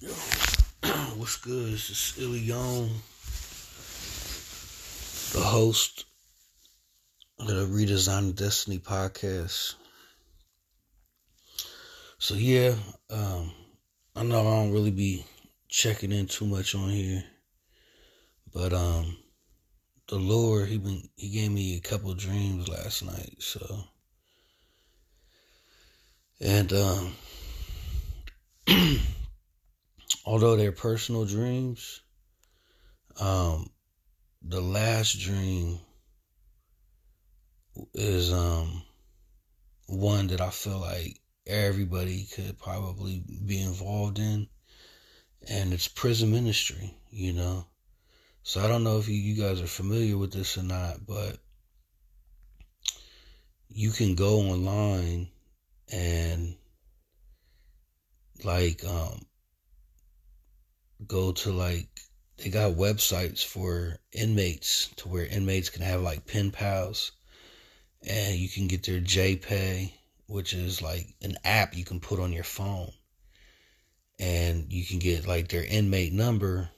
Yo, what's good? This is Ilion, the host of the Redesign Destiny podcast. So yeah, um, I know I don't really be checking in too much on here, but um, the Lord he been he gave me a couple dreams last night, so and um. although they're personal dreams, um, the last dream is um one that I feel like everybody could probably be involved in, and it's prison ministry. You know, so I don't know if you, guys are familiar with this or not, but you can go online and like um go to like they got websites for inmates to where inmates can have like pen pals and you can get their JPay, which is like an app you can put on your phone. And you can get like their inmate number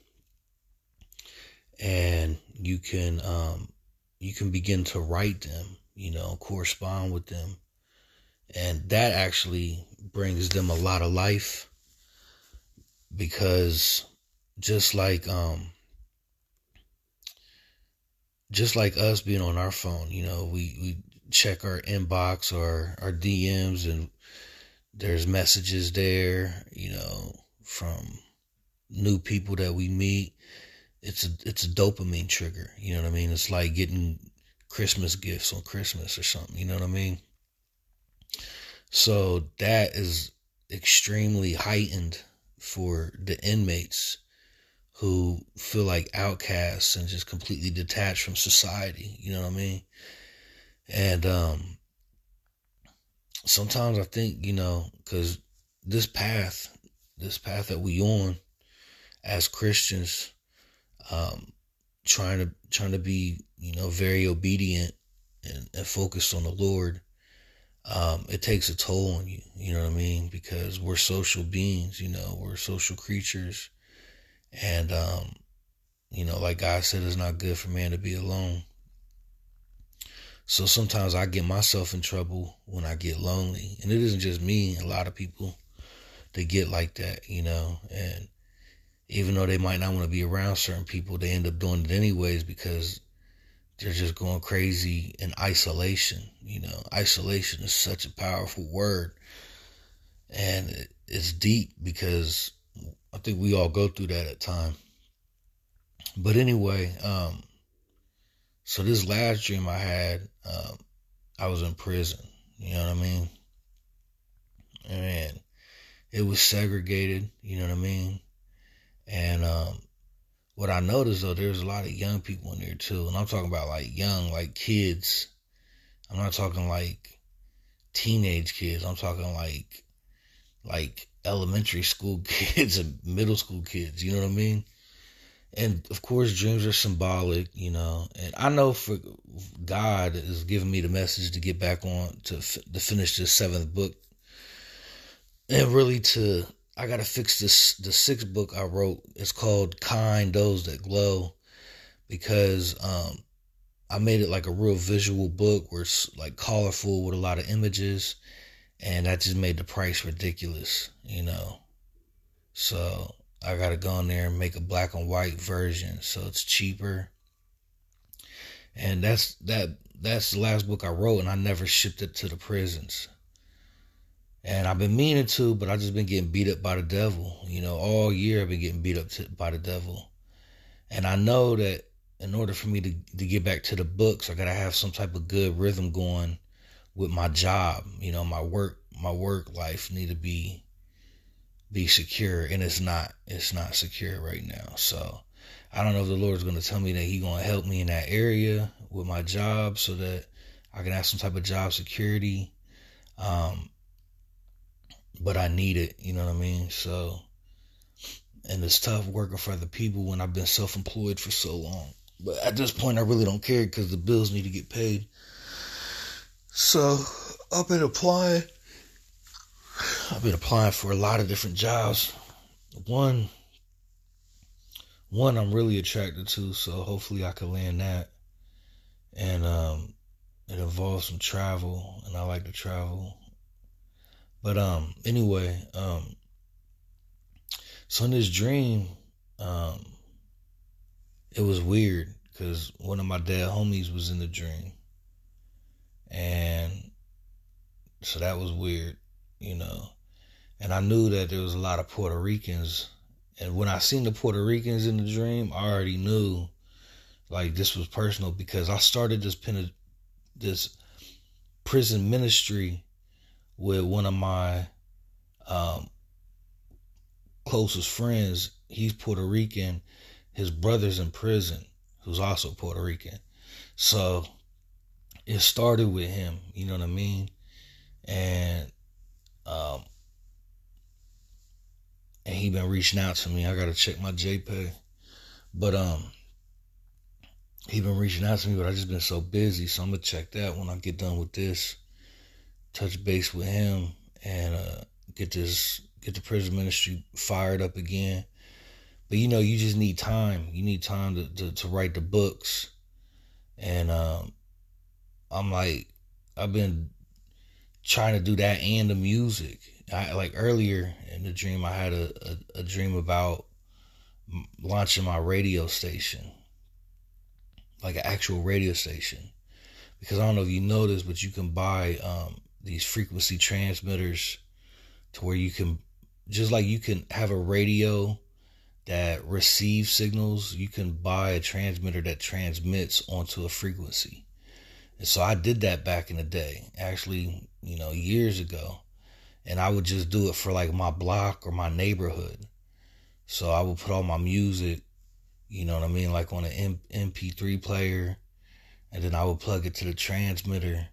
and you can um you can begin to write them, you know, correspond with them. And that actually brings them a lot of life because just like um just like us being on our phone, you know, we we check our inbox or our DMs and there's messages there, you know, from new people that we meet. It's a it's a dopamine trigger, you know what I mean? It's like getting Christmas gifts on Christmas or something, you know what I mean? So that is extremely heightened for the inmates who feel like outcasts and just completely detached from society. You know what I mean? And um, sometimes I think, you know, because this path, this path that we on as Christians, um, trying to trying to be, you know, very obedient and, and focused on the Lord, um, it takes a toll on you. You know what I mean? Because we're social beings. You know, we're social creatures and, um, you know, like God said, it's not good for man to be alone. So sometimes I get myself in trouble when I get lonely. And it isn't just me, a lot of people, they get like that, you know. And even though they might not want to be around certain people, they end up doing it anyways because they're just going crazy in isolation. You know, isolation is such a powerful word. And it's deep because I think we all go through that at time. But anyway, um, so this last dream I had, um, I was in prison. You know what I mean? And it was segregated. You know what I mean? And um, what I noticed though, there's a lot of young people in there too, and I'm talking about like young, like kids. I'm not talking like teenage kids. I'm talking like like elementary school kids and middle school kids. You know what I mean? And of course, dreams are symbolic, you know. And I know for God is giving me the message to get back on to to finish this seventh book, and really to I gotta fix this the sixth book I wrote. It's called "Kind Those That Glow," because um, I made it like a real visual book where it's like colorful with a lot of images and that just made the price ridiculous, you know. So I gotta go in there and make a black and white version, so it's cheaper. And that's that. That's the last book I wrote, and I never shipped it to the prisons. And I've been meaning to, but I've just been getting beat up by the devil. You know, all year I've been getting beat up to, by the devil. And I know that in order for me to, to get back to the books, I gotta have some type of good rhythm going with my job. You know, my work, my work life need to be be secure, and it's not. It's not secure right now. So I don't know if the Lord's going to tell me that He going to help me in that area with my job, so that I can have some type of job security. Um, but I need it. You know what I mean? So. And it's tough working for other people when I've been self employed for so long. But at this point, I really don't care because the bills need to get paid. So I've been applying. I've been applying for a lot of different jobs, one one I'm really attracted to, so hopefully I can land that. And um it involves some travel and I like to travel. But um anyway, um so in this dream, um it was weird because one of my dad homies was in the dream. And so that was weird, you know. And I knew that there was a lot of Puerto Ricans. And when I seen the Puerto Ricans in the dream, I already knew like this was personal because I started this pen this prison ministry with one of my um, closest friends. He's Puerto Rican. His brother's in prison, who's also Puerto Rican. So it started with him, you know what I mean? And um and he been reaching out to me. I gotta check my JPay. But um he been reaching out to me, but I just been so busy. So I'm gonna check that when I get done with this. Touch base with him and uh get this get the prison ministry fired up again. But you know, you just need time. You need time to, to, to write the books. And um I'm like I've been trying to do that and the music. I like earlier in the dream I had a, a, a dream about launching my radio station. Like an actual radio station. Because I don't know if you know this, but you can buy um, these frequency transmitters to where you can just like you can have a radio that receives signals, you can buy a transmitter that transmits onto a frequency. And so I did that back in the day, actually, you know, years ago. And I would just do it for like my block or my neighborhood. So I would put all my music, you know what I mean, like on an MP3 player. And then I would plug it to the transmitter.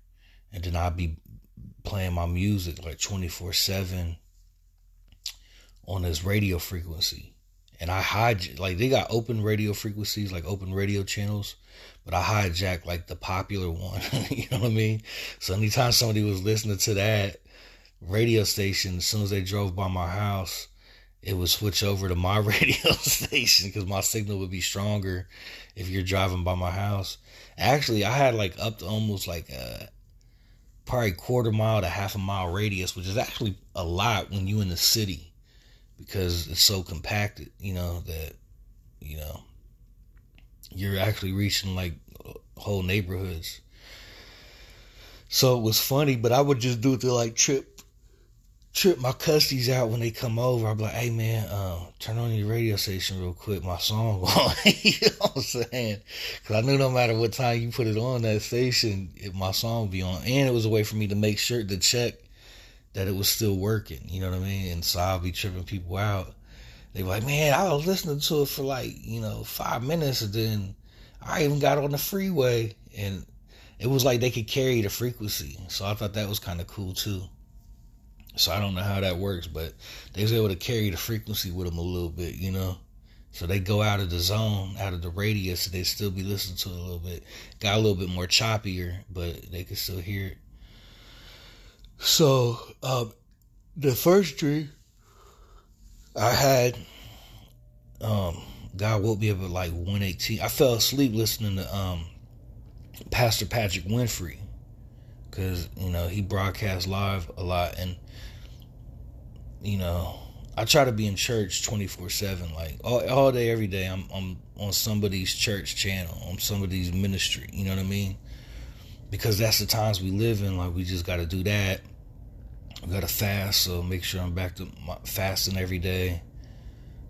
And then I'd be playing my music like 24 7 on this radio frequency. And I hijack, like, they got open radio frequencies, like open radio channels, but I hijacked like the popular one. you know what I mean? So anytime somebody was listening to that radio station, as soon as they drove by my house, it would switch over to my radio station because my signal would be stronger if you're driving by my house. Actually, I had like up to almost like a probably quarter mile to half a mile radius, which is actually a lot when you in the city because it's so compacted, you know, that, you know, you're actually reaching like whole neighborhoods. So it was funny, but I would just do it to like trip, trip my custies out when they come over. I'd be like, hey man, uh, turn on your radio station real quick. My song on. you know what I'm saying? Cause I knew no matter what time you put it on that station, it, my song would be on. And it was a way for me to make sure to check that it was still working. You know what I mean? And so I'll be tripping people out. They were like, man, I was listening to it for like, you know, five minutes and then I even got on the freeway and it was like they could carry the frequency. So I thought that was kind of cool too. So I don't know how that works, but they was able to carry the frequency with them a little bit, you know. So they go out of the zone, out of the radius, they still be listening to it a little bit. Got a little bit more choppier, but they could still hear it. So, um, the first dream I had, um, God woke me up at like 118. I fell asleep listening to, um, Pastor Patrick Winfrey. Cause, you know, he broadcasts live a lot and, you know, I try to be in church 24 seven, like all, all day, every day. I'm, I'm on somebody's church channel, on somebody's ministry. You know what I mean? because that's the times we live in. Like we just got to do that. We got to fast, so make sure I'm back to fasting every day.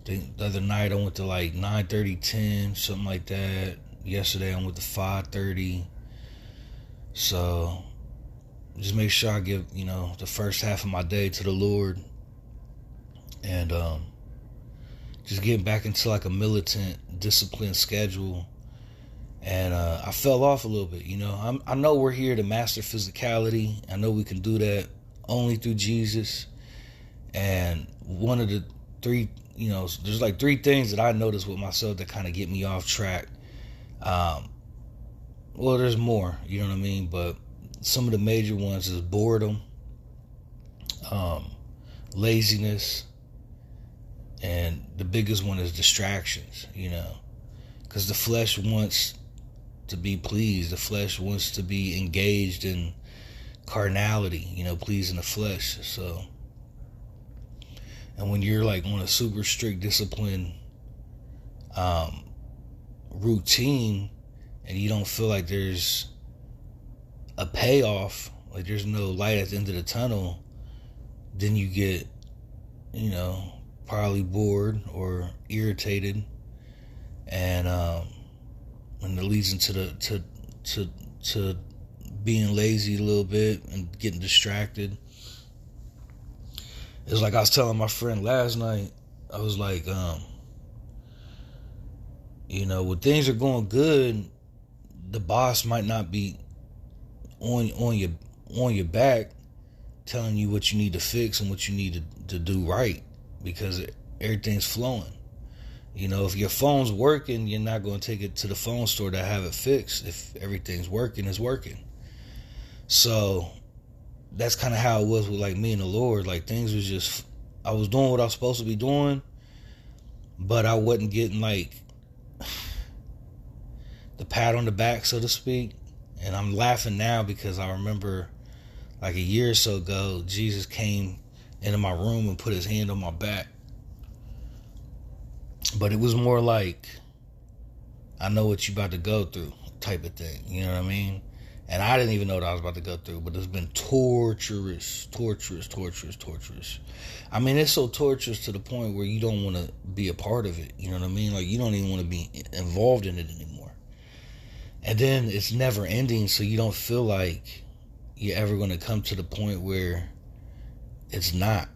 The, the other night I went to like 9 30, 10, something like that. Yesterday I went to 5 30. So just make sure I give, you know, the first half of my day to the Lord. And um just getting back into like a militant, disciplined schedule and uh, I fell off a little bit. You know, I'm, i know we're here to master physicality. I know we can do that only through Jesus. And one of the three, you know, there's like three things that I notice with myself that kind of get me off track. Um, well, there's more, you know what I mean, but some of the major ones is boredom, um, laziness, And the biggest one is distractions, you know, because the flesh wants to be pleased. The flesh wants to be engaged in carnality, you know, pleasing the flesh. So, and when you're like on a super strict discipline um, routine and you don't feel like there's a payoff, like there's no light at the end of the tunnel, then you get, you know, probably bored or irritated, and um, and it leads into the to to to being lazy a little bit and getting distracted. It's like I was telling my friend last night. I was like, um, you know, when things are going good, the boss might not be on on your on your back telling you what you need to fix and what you need to, to do right because everything's flowing. You know, if your phone's working, you're not going to take it to the phone store to have it fixed. If everything's working, it's working. So that's kind of how it was with like me and the Lord. Like things was just, I was doing what I was supposed to be doing, but I wasn't getting like the pat on the back, so to speak. And I'm laughing now because I remember like a year or so ago, Jesus came into my room and put his hand on my back. But it was more like, I know what you're about to go through type of thing. You know what I mean? And I didn't even know what I was about to go through, but it's been torturous, torturous, torturous, torturous. I mean, it's so torturous to the point where you don't want to be a part of it. You know what I mean? Like, you don't even want to be involved in it anymore. And then it's never ending, so you don't feel like you're ever going to come to the point where it's not.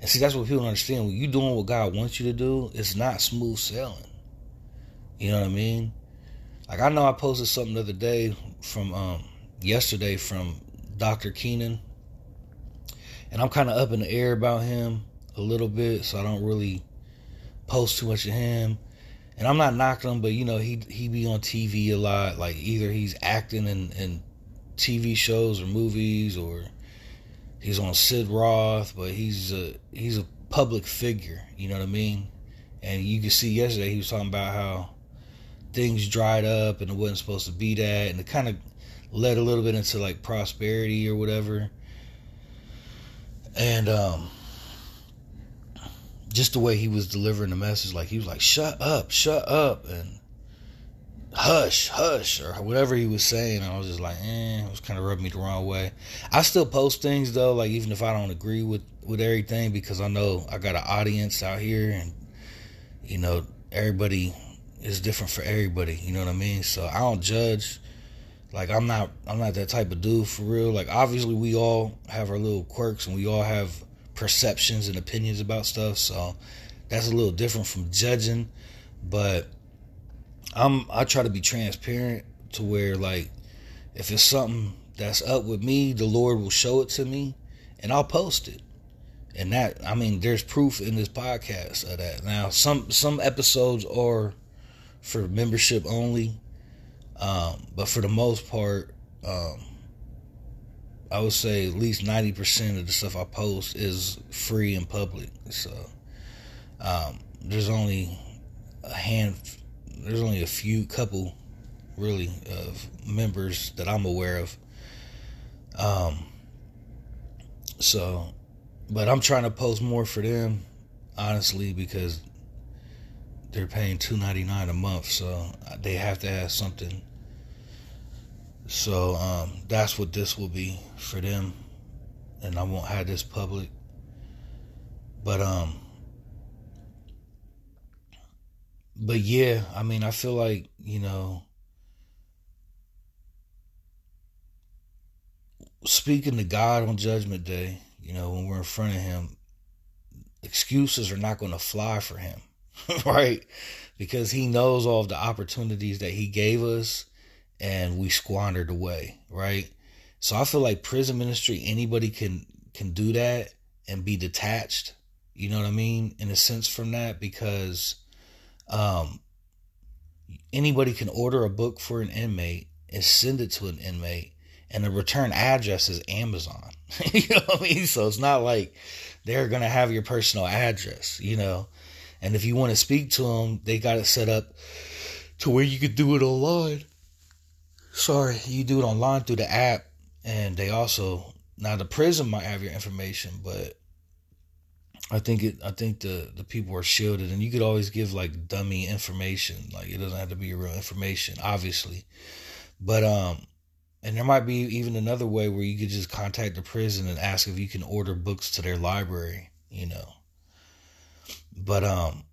And see, that's what people don't understand. When you're doing what God wants you to do, it's not smooth sailing. You know what I mean? Like I know I posted something the other day from um, yesterday from Dr. Keenan. And I'm kind of up in the air about him a little bit, so I don't really post too much of him. And I'm not knocking him, but you know, he he be on TV a lot. Like either he's acting in, in TV shows or movies or he's on Sid Roth, but he's a he's a public figure, you know what I mean? And you can see yesterday he was talking about how things dried up and it wasn't supposed to be that and it kind of led a little bit into like prosperity or whatever. And um just the way he was delivering the message, like he was like, "Shut up, shut up," and "Hush, hush," or whatever he was saying. I was just like, "eh," it was kind of rubbing me the wrong way. I still post things though, like even if I don't agree with with everything, because I know I got an audience out here, and you know everybody is different for everybody. You know what I mean? So I don't judge. Like I'm not I'm not that type of dude for real. Like obviously we all have our little quirks and we all have perceptions and opinions about stuff. So that's a little different from judging, but I'm I try to be transparent to where like if it's something that's up with me, the Lord will show it to me and I'll post it. And that I mean there's proof in this podcast of that. Now some some episodes are for membership only. Um, but for the most part, um, I would say at least 90% of the stuff I post is free and public. So, um, there's only a hand, there's only a few couple really of members that I'm aware of. Um, so, but I'm trying to post more for them, honestly, because they're paying two ninety nine a month, so they have to have something. So um, that's what this will be for them, and I won't have this public. But um, but yeah, I mean, I feel like you know, speaking to God on Judgment Day, you know, when we're in front of Him, excuses are not going to fly for Him. right? Because he knows all of the opportunities that he gave us and we squandered away, right? So I feel like prison ministry, anybody can can do that and be detached, you know what I mean, in a sense from that, because um anybody can order a book for an inmate and send it to an inmate and the return address is Amazon. you know what I mean? So it's not like they're gonna have your personal address, you know. And if you want to speak to them, they got it set up to where you could do it online. Sorry, you do it online through the app, and they also now the prison might have your information, but I think it. I think the the people are shielded, and you could always give like dummy information. Like it doesn't have to be real information, obviously. But um, and there might be even another way where you could just contact the prison and ask if you can order books to their library. You know. But um,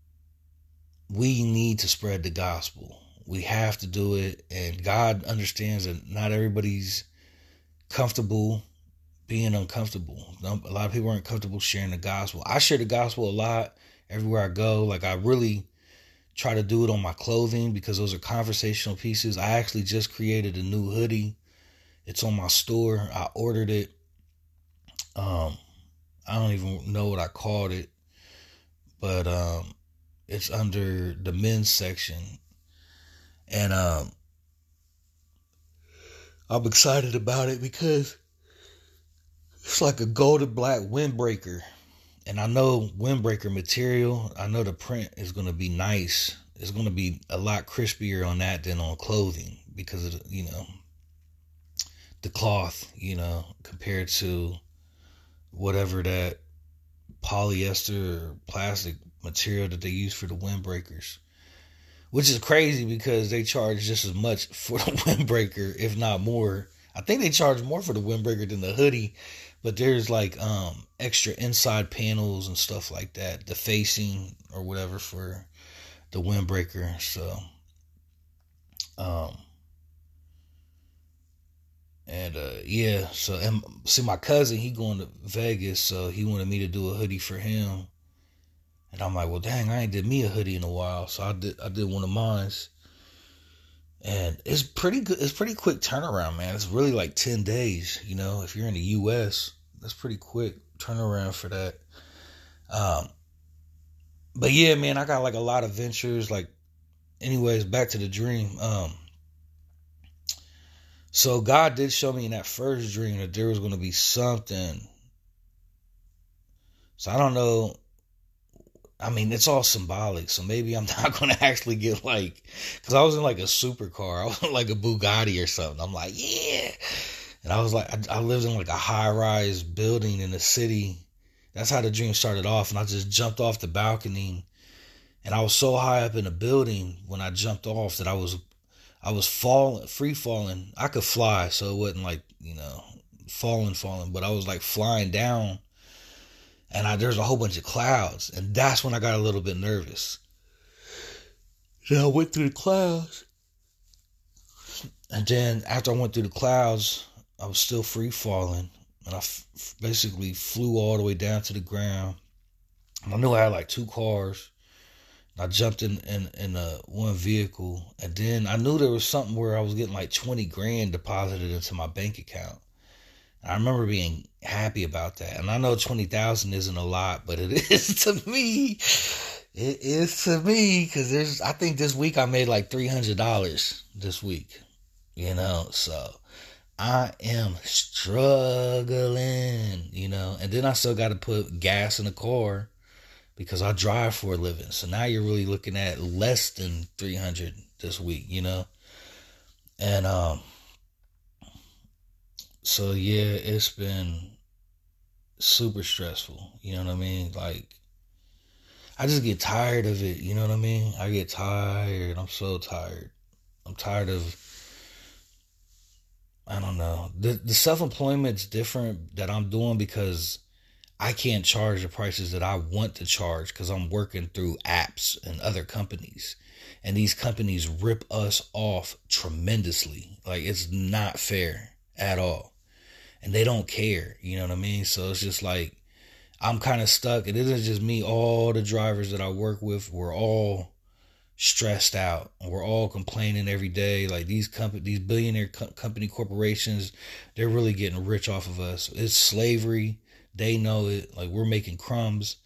we need to spread the gospel. We have to do it, and God understands that not everybody's comfortable being uncomfortable. A lot of people aren't comfortable sharing the gospel. I share the gospel a lot everywhere I go. Like I really try to do it on my clothing because those are conversational pieces. I actually just created a new hoodie. It's on my store. I ordered it. Um I don't even know what I called it. But um it's under the men's section. And um I'm excited about it because it's like a golden black windbreaker. And I know windbreaker material. I know the print is going to be nice. It's going to be a lot crispier on that than on clothing because of, you know, the cloth, you know, compared to whatever that polyester or plastic material that they use for the windbreakers. Which is crazy because they charge just as much for the windbreaker, if not more. I think they charge more for the windbreaker than the hoodie but there's like um extra inside panels and stuff like that the facing or whatever for the windbreaker so um and uh yeah so and see my cousin he going to vegas so he wanted me to do a hoodie for him and i'm like well dang i ain't did me a hoodie in a while so i did i did one of mine. and it's pretty good. It's pretty quick turnaround, man. It's really like ten days. You know, if you're in the U.S., that's pretty quick turnaround for that. Um, but yeah, man, I got like a lot of ventures. Like, anyways, back to the dream. Um, so God did show me in that first dream that there was going to be something. So I don't know I mean, it's all symbolic. So maybe I'm not going to actually get like, because I was in like a supercar. I was in like a Bugatti or something. I'm like, yeah. And I was like, I, I lived in like a high rise building in the city. That's how the dream started off. And I just jumped off the balcony. And I was so high up in the building when I jumped off that I was, I was falling, free falling. I could fly. So it wasn't like, you know, falling, falling, but I was like flying down and I, there's a whole bunch of clouds, and that's when I got a little bit nervous. Then I went through the clouds, and then after I went through the clouds, I was still free falling, and I f- basically flew all the way down to the ground. And I knew I had like two cars. I jumped in in in a one vehicle, and then I knew there was something where I was getting like twenty grand deposited into my bank account. I remember being happy about that. And I know 20,000 isn't a lot, but it is to me. It is to me because there's, I think this week I made like $300 this week, you know, so I am struggling, you know, and then I still got to put gas in the car because I drive for a living. So now you're really looking at less than 300 this week, you know, and, um, so yeah, it's been super stressful. You know what I mean? Like I just get tired of it, you know what I mean? I get tired. I'm so tired. I'm tired of I don't know. The the self-employment's different that I'm doing because I can't charge the prices that I want to charge cuz I'm working through apps and other companies. And these companies rip us off tremendously. Like it's not fair at all and they don't care. You know what I mean? So it's just like I'm kind of stuck. It isn't just me. All the drivers that I work with, we're all stressed out. We're all complaining every day. Like these company, these billionaire co- company corporations, they're really getting rich off of us. It's slavery. They know it. Like we're making crumbs.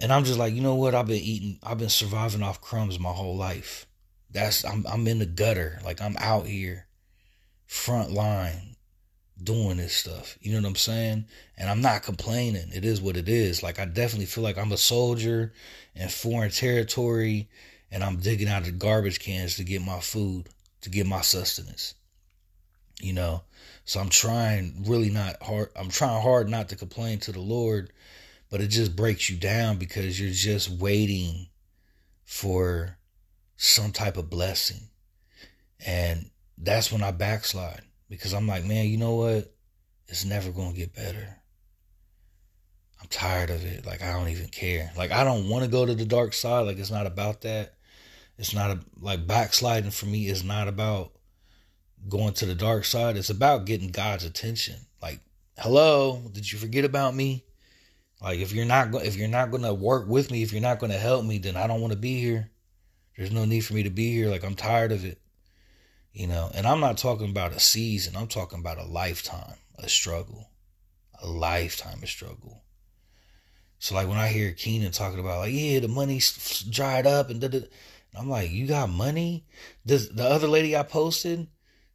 And I'm just like, you know what? I've been eating, I've been surviving off crumbs my whole life. That's I'm I'm in the gutter. Like I'm out here, front line, doing this stuff. You know what I'm saying? And I'm not complaining. It is what it is. Like I definitely feel like I'm a soldier in foreign territory and I'm digging out of garbage cans to get my food, to get my sustenance. You know? So I'm trying really not hard I'm trying hard not to complain to the Lord, but it just breaks you down because you're just waiting for some type of blessing. And that's when I backslide because I'm like, man, you know what? It's never going to get better. I'm tired of it. Like, I don't even care. Like, I don't want to go to the dark side. Like, it's not about that. It's not a, like backsliding for me is not about going to the dark side. It's about getting God's attention. Like, hello, did you forget about me? Like, if you're not if you're not going to work with me, if you're not going to help me, then I don't want to be here. There's no need for me to be here. Like, I'm tired of it. You know, and I'm not talking about a season, I'm talking about a lifetime, a struggle, a lifetime of struggle. So, like, when I hear Keenan talking about, like, yeah, the money's dried up, and I'm like, you got money? Does the other lady I posted,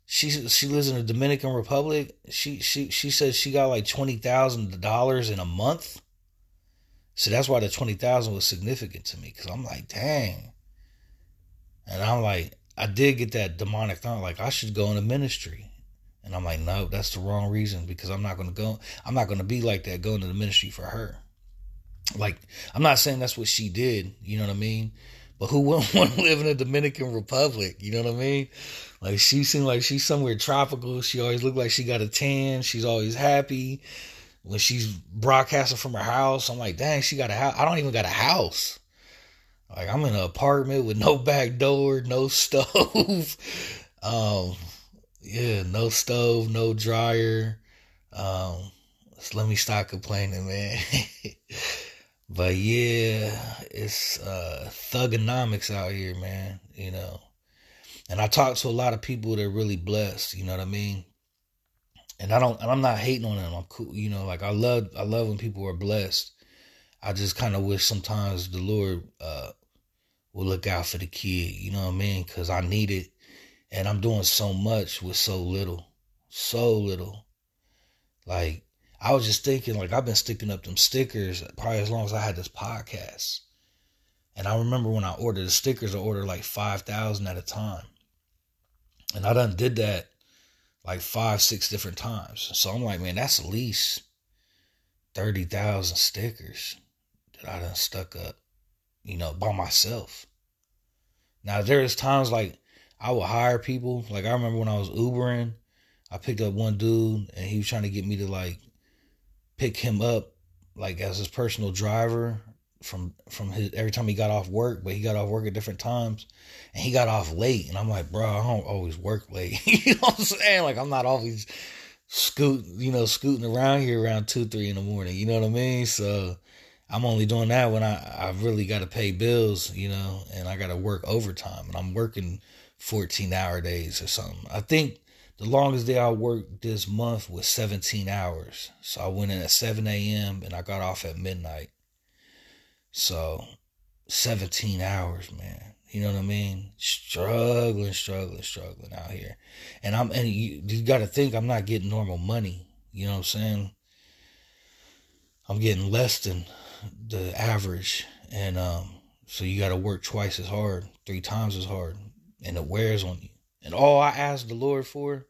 she she lives in the Dominican Republic. She she she says she got like twenty thousand dollars in a month. So that's why the twenty thousand was significant to me because I'm like, dang. And I'm like, I did get that demonic thought, like I should go into ministry. And I'm like, no, that's the wrong reason because I'm not to go. I'm not to be like that going to the ministry for her. Like, I'm not saying that's what she did. You know what I mean? But who wouldn't want to live in the Dominican Republic? You know what I mean? Like, she seemed like she's somewhere tropical. She always looked like she got a tan. She's always happy. When she's broadcasting from her house, I'm like, dang, she got a house. I don't even got a house. Like I'm in an apartment with no back door, no stove. um, yeah, no stove, no dryer. Um, so let me stop complaining, man. but yeah, it's uh thugonomics out here, man. You know, and I talk to a lot of people that are really blessed. You know what I mean? And I don't, and I'm not hating on them. I'm cool. You know, like I love, I love when people are blessed. I just kind of wish sometimes the Lord uh, will look out for the kid. You know what I mean? Because I need it, and I'm doing so much with so little, so little. Like I was just thinking, like I've been sticking up them stickers probably as long as I had this podcast. And I remember when I ordered the stickers, I ordered like five thousand at a time, and I done did that like five, six different times. So I'm like, man, that's at least thirty thousand stickers that I done stuck up you know, by myself. Now there's times like I would hire people. Like I remember when I was Ubering, I picked up one dude and he was trying to get me to like pick him up like as his personal driver from from his every time he got off work, but he got off work at different times and he got off late and I'm like, bro, I don't always work late. you know what I'm saying? Like I'm not always scoot, you know, scooting around here around two, three in the morning. You know what I mean? So I'm only doing that when I I really got to pay bills, you know, and I got to work overtime, and I'm working 14 hour days or something. I think the longest day I worked this month was 17 hours. So I went in at 7 a.m. and I got off at midnight. So 17 hours, man. You know what I mean? Struggling, struggling, struggling out here. And I'm and you, you got to think I'm not getting normal money. You know what I'm saying? I'm getting less than the average, and um, so you got to work twice as hard, three times as hard, and it wears on you. And all I ask the Lord for,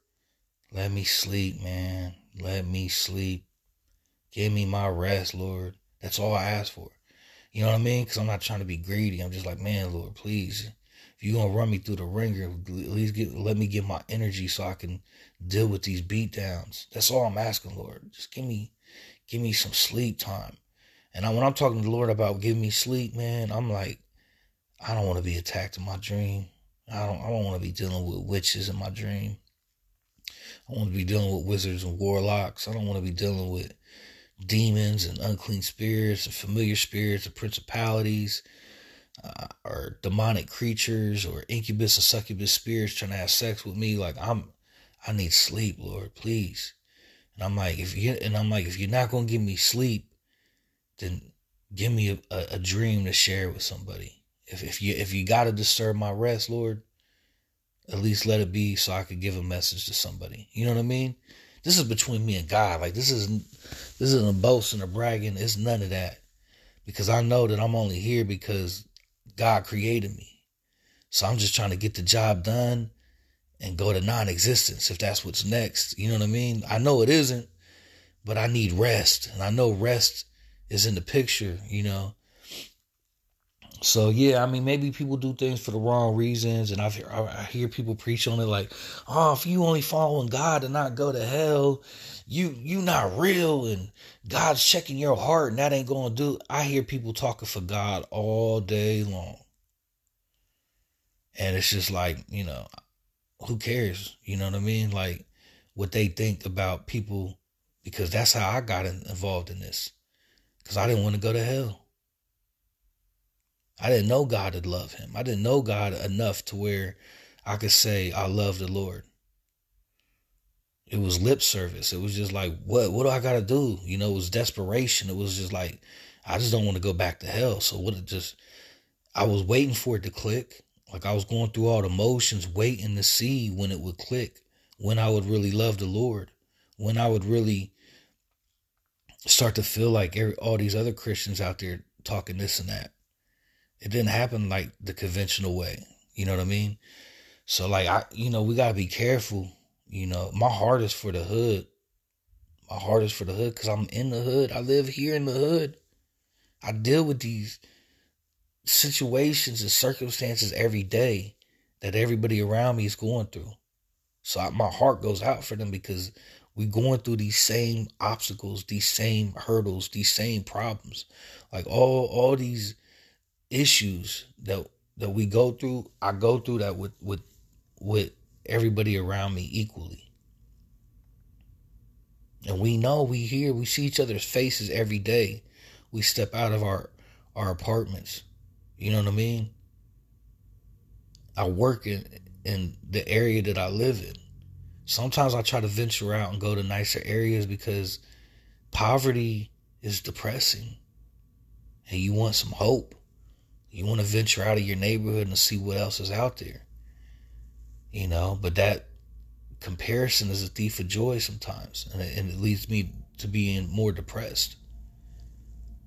let me sleep, man. Let me sleep. Give me my rest, Lord. That's all I ask for. You know what I mean? Because I'm not trying to be greedy. I'm just like, man, Lord, please, if you're gonna run me through the ringer, at least get let me get my energy so I can deal with these beat downs. That's all I'm asking, Lord. Just give me, give me some sleep time. And I, when I'm talking to the Lord about giving me sleep, man, I'm like, I don't want to be attacked in my dream. I don't. I don't want to be dealing with witches in my dream. I want to be dealing with wizards and warlocks. I don't want to be dealing with demons and unclean spirits and familiar spirits and principalities uh, or demonic creatures or incubus and succubus spirits trying to have sex with me. Like I'm, I need sleep, Lord, please. And I'm like, if you and I'm like, if you're not gonna give me sleep, then give me a, a, a dream to share with somebody. If if you if you gotta disturb my rest, Lord, at least let it be so I could give a message to somebody. You know what I mean? This is between me and God. Like this isn't this isn't a boasting or bragging. It's none of that. Because I know that I'm only here because God created me. So I'm just trying to get the job done and go to non-existence if that's what's next. You know what I mean? I know it isn't, but I need rest. And I know rest is in the picture, you know. So yeah, I mean, maybe people do things for the wrong reasons, and I've I hear people preach on it like, "Oh, if you only following God and not go to hell, you you not real, and God's checking your heart, and that ain't gonna do." I hear people talking for God all day long, and it's just like you know, who cares? You know what I mean? Like what they think about people, because that's how I got involved in this, because I didn't want to go to hell. I didn't know God to love him. I didn't know God enough to where I could say I love the Lord. It was lip service. It was just like, what what do I gotta do? You know, it was desperation. It was just like, I just don't want to go back to hell. So what it just I was waiting for it to click. Like I was going through all the motions, waiting to see when it would click, when I would really love the Lord, when I would really start to feel like every, all these other Christians out there talking this and that. It didn't happen like the conventional way. You know what I mean? So like I you know, we gotta be careful. You know, my heart is for the hood. My heart is for the hood because I'm in the hood. I live here in the hood. I deal with these situations and circumstances every day that everybody around me is going through. So I, my heart goes out for them because we're going through these same obstacles, these same hurdles, these same problems. Like all all these issues that that we go through, I go through that with with with everybody around me equally. And we know, we hear, we see each other's faces every day. We step out of our our apartments. You know what I mean? I work in in the area that I live in. Sometimes I try to venture out and go to nicer areas because poverty is depressing. And you want some hope. You want to venture out of your neighborhood and see what else is out there. You know, but that comparison is a thief of joy sometimes. And it, and it leads me to being more depressed.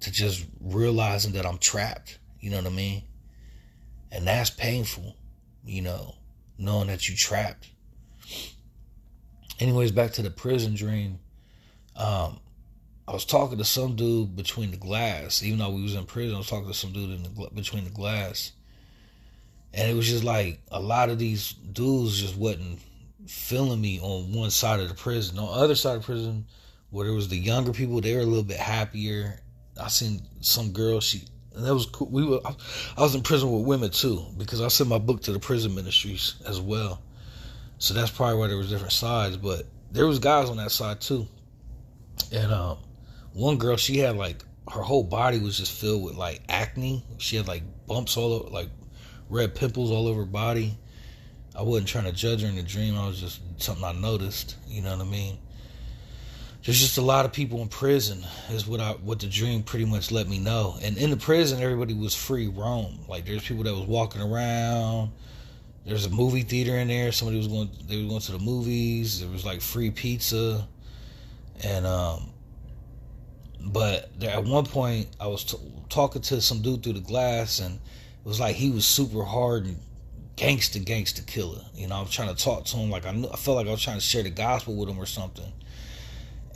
To just realizing that I'm trapped. You know what I mean? And that's painful, you know, knowing that you're trapped. Anyways, back to the prison dream. Um, I was talking to some dude between the glass, even though we was in prison. I was talking to some dude in the between the glass, and it was just like a lot of these dudes just wasn't feeling me on one side of the prison. On the other side of prison, where there was the younger people, they were a little bit happier. I seen some girl, she and that was cool. We were, I was in prison with women too because I sent my book to the prison ministries as well. So that's probably why there was different sides, but there was guys on that side too, and um one girl, she had like her whole body was just filled with like acne. She had like bumps all over, like red pimples all over her body. I wasn't trying to judge her in the dream. I was just something I noticed. You know what I mean? There's just a lot of people in prison, is what I what the dream pretty much let me know. And in the prison, everybody was free roam. Like there's people that was walking around. There's a movie theater in there. Somebody was going. They were going to the movies. There was like free pizza, and um, but there, at one point, I was t- talking to some dude through the glass, and it was like he was super hard and gangster, gangster killer. You know, I was trying to talk to him like I, knew, I felt like I was trying to share the gospel with him or something.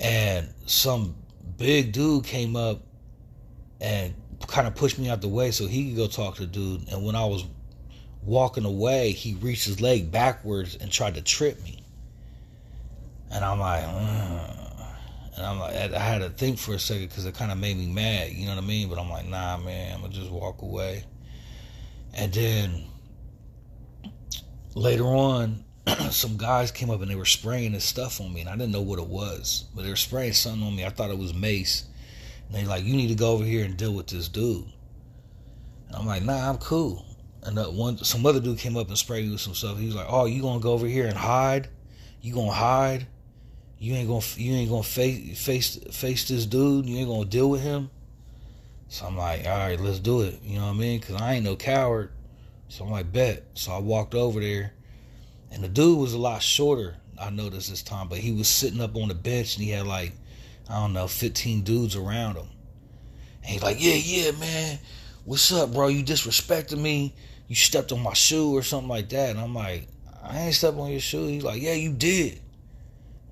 And some big dude came up and kind of pushed me out the way so he could go talk to the dude. And when I was walking away, he reached his leg backwards and tried to trip me. And I'm like, mm. And I'm like, I had to think for a second because it kind of made me mad, you know what I mean? But I'm like, nah, man, I'm gonna just walk away. And then later on, some guys came up and they were spraying this stuff on me, and I didn't know what it was, but they were spraying something on me. I thought it was mace. And they like, you need to go over here and deal with this dude. And I'm like, nah, I'm cool. And one, some other dude came up and sprayed me with some stuff. He was like, oh, you gonna go over here and hide? You gonna hide? You ain't gonna you ain't gonna face face face this dude. You ain't gonna deal with him. So I'm like, all right, let's do it. You know what I mean? Cause I ain't no coward. So I'm like, bet. So I walked over there, and the dude was a lot shorter I noticed this time, but he was sitting up on the bench and he had like, I don't know, 15 dudes around him. And he's like, yeah, yeah, man. What's up, bro? You disrespecting me. You stepped on my shoe or something like that. And I'm like, I ain't stepped on your shoe. He's like, yeah, you did.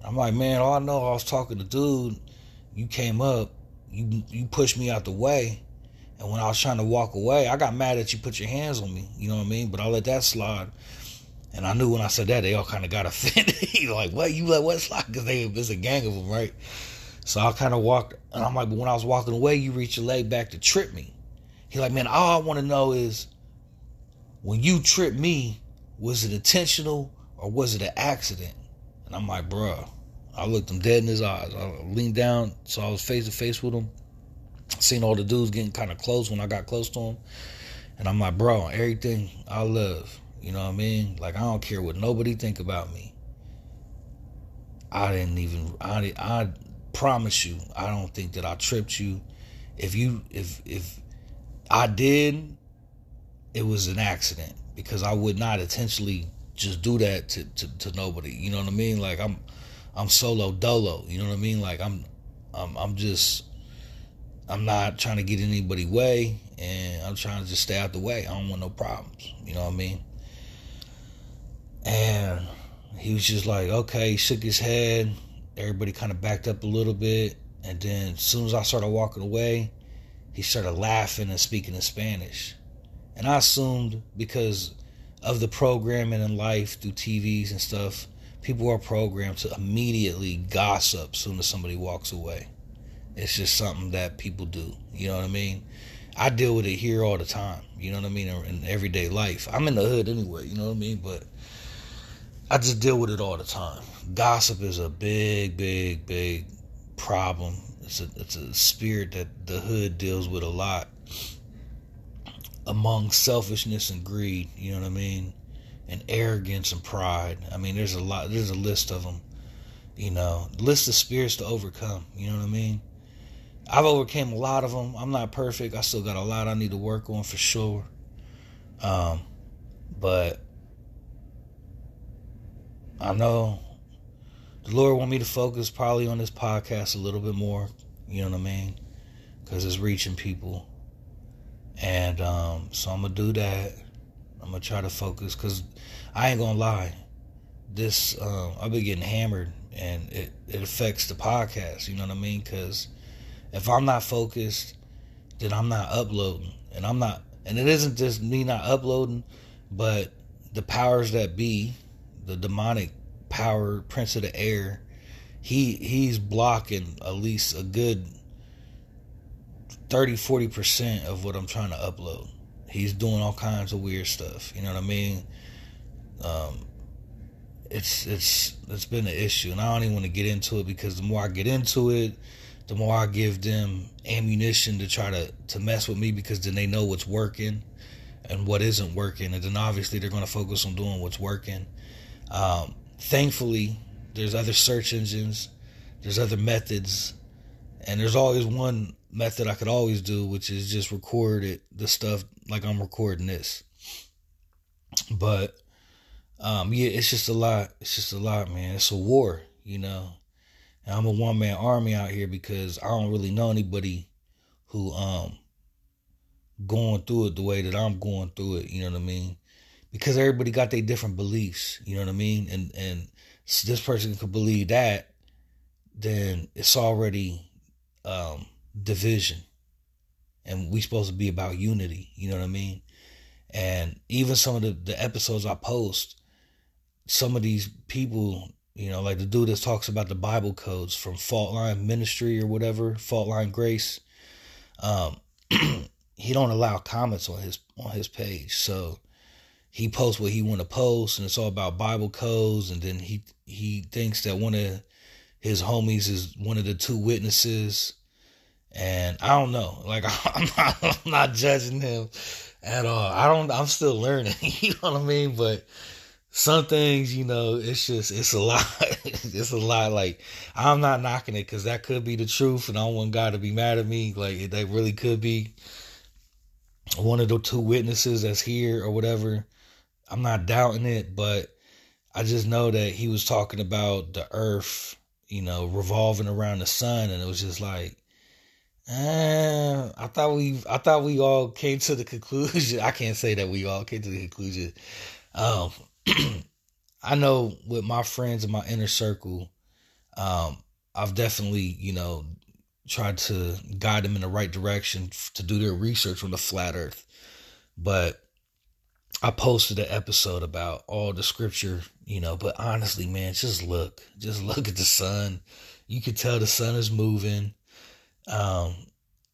I'm like, man, all I know, I was talking to dude. You came up. You you pushed me out the way. And when I was trying to walk away, I got mad that you put your hands on me. You know what I mean? But I let that slide. And I knew when I said that, they all kind of got offended. like, what? You let what slide? Because they it's a gang of them, right? So I kind of walked, and I'm like, but when I was walking away, you reached your leg back to trip me. He like, man, all I want to know is when you tripped me, was it intentional or was it an accident? And I'm like, bruh. I looked him dead in his eyes. I leaned down, so I was face to face with him. Seen all the dudes getting kind of close when I got close to him. And I'm like, bro, everything I love, you know what I mean? Like I don't care what nobody think about me. I didn't even I I promise you, I don't think that I tripped you. If you if if I did, it was an accident because I would not intentionally just do that to, to, to nobody. You know what I mean? Like I'm I'm solo dolo. You know what I mean? Like I'm I'm I'm just I'm not trying to get anybody way and I'm trying to just stay out the way. I don't want no problems. You know what I mean? And he was just like, okay, he shook his head. Everybody kind of backed up a little bit. And then as soon as I started walking away, he started laughing and speaking in Spanish. And I assumed because of the programming in life through TVs and stuff, people are programmed to immediately gossip soon as somebody walks away. It's just something that people do. You know what I mean? I deal with it here all the time. You know what I mean? In everyday life. I'm in the hood anyway. You know what I mean? But I just deal with it all the time. Gossip is a big, big, big problem. It's a it's a spirit that the hood deals with a lot among selfishness and greed. You know what I mean? And arrogance and pride. I mean, there's a lot. There's a list of them. You know, list of spirits to overcome. You know what I mean? I've overcame a lot of them. I'm not perfect. I still got a lot I need to work on for sure. Um, but I know the Lord want me to focus probably on this podcast a little bit more. You know what I mean? Because it's reaching people. And um, so I'm to do that. I'm to try to focus because I ain't to lie. This, um, I've been getting hammered and it, it affects the podcast. You know what I mean? Because if I'm not focused, then I'm not uploading. And I'm not, and it isn't just me not uploading, but the powers that be, the demonic power, prince of the air, he he's blocking at least a good 30 40% of what I'm trying to upload. He's doing all kinds of weird stuff, you know what I mean? Um it's it's it's been an issue and I don't even want to get into it because the more I get into it, the more I give them ammunition to try to to mess with me because then they know what's working and what isn't working, and then obviously they're going to focus on doing what's working. Um, thankfully, there's other search engines, there's other methods, and there's always one method I could always do, which is just record it, the stuff like I'm recording this. But um, yeah, it's just a lot. It's just a lot, man. It's a war, you know. And I'm a one man army out here because I don't really know anybody who um going through it the way that I'm going through it. You know what I mean? Because everybody got their different beliefs. You know what I mean? And and this person could believe that, then it's already um division. And we supposed to be about unity. You know what I mean? And even some of the, the episodes I post, some of these people you know, like the dude that talks about the Bible codes from Fault Line Ministry or whatever, Fault Line Grace. Um, he don't allow comments on his on his page, so he posts what he want to post, and it's all about Bible codes. And then he he thinks that one of his homies is one of the two witnesses, and I don't know. Like I'm not, I'm not judging him at all. I don't. I'm still learning. you know what I mean? But some things, you know, it's just it's a lot. it's a lot. Like I'm not knocking it because that could be the truth, and I don't want God to be mad at me. Like that really could be one of the two witnesses that's here or whatever. I'm not doubting it, but I just know that he was talking about the earth, you know, revolving around the sun and it was just like uh, I thought we I thought we all came to the conclusion. I can't say that we all came to the conclusion. Um I know with my friends in my inner circle, um, I've definitely, you know, tried to guide them in the right direction to do their research on the flat earth. But I posted an episode about all the scripture, you know, but honestly, man, just look, just look at the sun. You can tell the sun is moving. Um,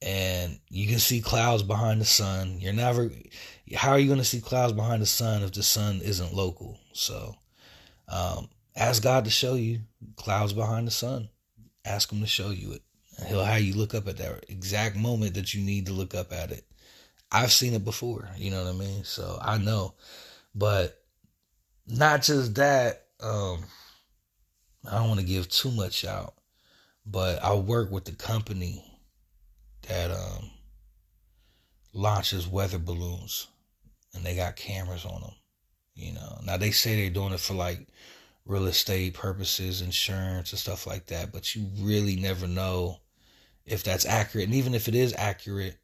and you can see clouds behind the sun. You're never, how are you going to see clouds behind the sun if the sun isn't local? So, um, ask God to show you clouds behind the sun. Ask Him to show you it. He'll have you look up at that exact moment that you need to look up at it. I've seen it before, you know what I mean? So I know. But not just that, um, I don't want to give too much out, but I work with the company that um, launches weather balloons and they got cameras on them. You know, now they say they're doing it for like real estate purposes, insurance and stuff like that, but you really never know if that's accurate. And even if it is accurate,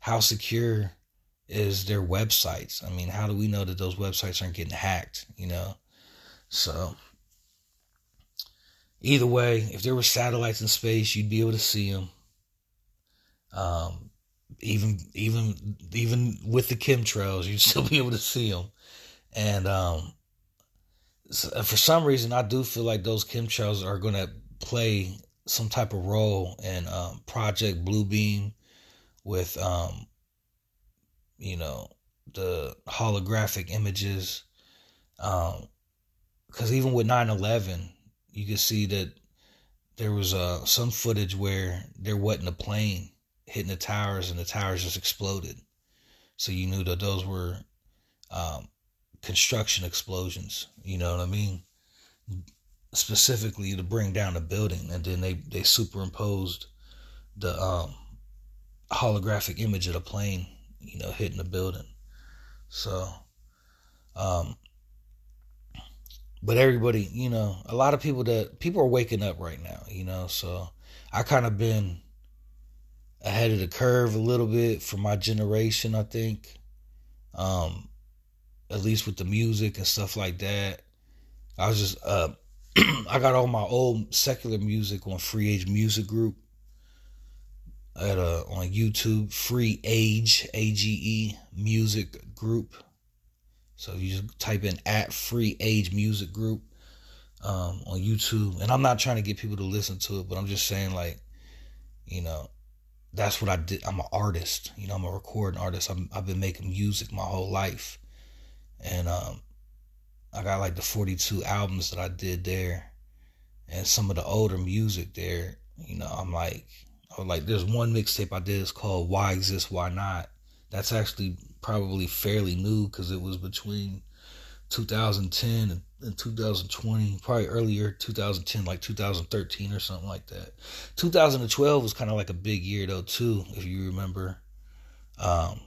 how secure is their websites? I mean, how do we know that those websites aren't getting hacked, you know? So either way, if there were satellites in space, you'd be able to see them. Um, even even even with the chemtrails, you'd still be able to see them. And um, for some reason, I do feel like those chemtrails are going to play some type of role in um, Project Bluebeam with, um, you know, the holographic images. Because um, even with 9 11, you can see that there was uh, some footage where there wasn't a plane hitting the towers and the towers just exploded. So you knew that those were um, construction explosions. You know what I mean? Specifically to bring down a building, and then they they superimposed the um, holographic image of the plane, you know, hitting the building. So, um, but everybody, you know, a lot of people that people are waking up right now, you know. So I kind of been ahead of the curve a little bit for my generation, I think. Um, at least with the music and stuff like that. I was just uh I got all my old secular music on Free Age Music Group at uh on YouTube, Free Age A G E Music Group. So you just type in at Free Age Music Group um, on YouTube, and I'm not trying to get people to listen to it, but I'm just saying like, you know, that's what I did. I'm an artist, you know, I'm a recording artist. i I've been making music my whole life and um, I got like the 42 albums that I did there, and some of the older music there. You know, I'm like, I was like, there's one mixtape I did. It's called "Why Exist, Why Not." That's actually probably fairly new because it was between 2010 and, and 2020, probably earlier 2010, like 2013 or something like that. 2012 was kind of like a big year though too, if you remember. Um,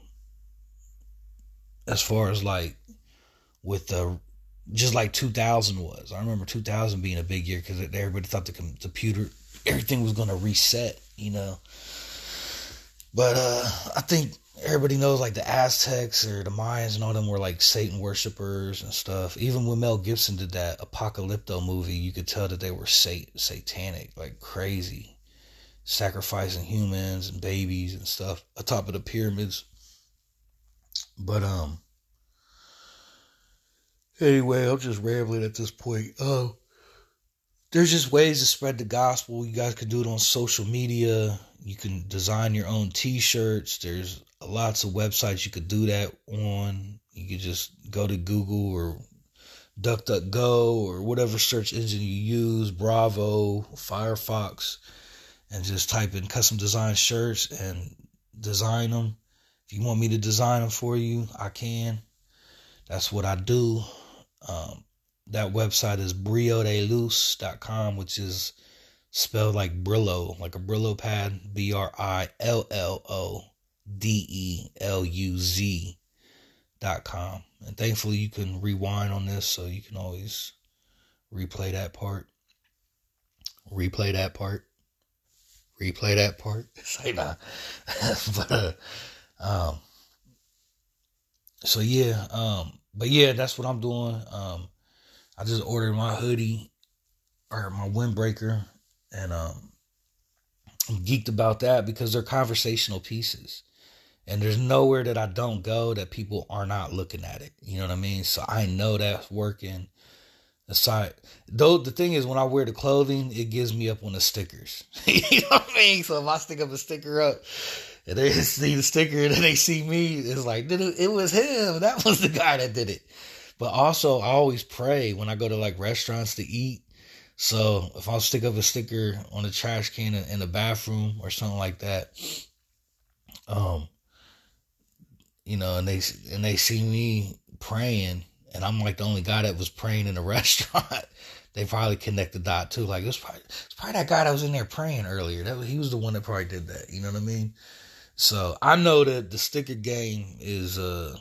as far as like with the just like 2000 was. I remember 2000 being a big year because everybody thought the computer everything was going to reset, you know. But uh, I think everybody knows like the Aztecs or the Mayans and all them were like Satan worshippers and stuff. Even when Mel Gibson did that Apocalypto movie, you could tell that they were sat- satanic, like crazy, sacrificing humans and babies and stuff atop of the pyramids. But um, Anyway, I'm just rambling at this point. Uh, there's just ways to spread the gospel. You guys can do it on social media. You can design your own T-shirts. There's lots of websites you could do that on. You could just go to Google or DuckDuckGo or whatever search engine you use, Bravo, Firefox, and just type in custom design shirts and design them. If you want me to design them for you, I can. That's what I do. Um, that website is brillodeluz.com, which is spelled like Brillo, like a Brillo pad, B R I L L O D E L U Z dot com. And thankfully, you can rewind on this, so you can always replay that part. Replay that part. Replay that part. Say nah. but uh, um, so yeah, um, but yeah, that's what I'm doing. Um, I just ordered my hoodie or my windbreaker, and um, I'm geeked about that because they're conversational pieces. And there's nowhere that I don't go that people are not looking at it. You know what I mean? So I know that's working. Aside, though, the thing is, when I wear the clothing, it gives me up on the stickers. you know what I mean? So if I stick up a sticker up, and they see the sticker and they see me, it's like it was him. That was the guy that did it. But also, I always pray when I go to like restaurants to eat. So if I'll stick up a sticker on the trash can in the bathroom or something like that, um, you know, and they and they see me praying, and I'm like the only guy that was praying in the restaurant. they probably connect the dot too. Like it's probably it's probably that guy that was in there praying earlier. That he was the one that probably did that. You know what I mean? So I know that the sticker game is uh,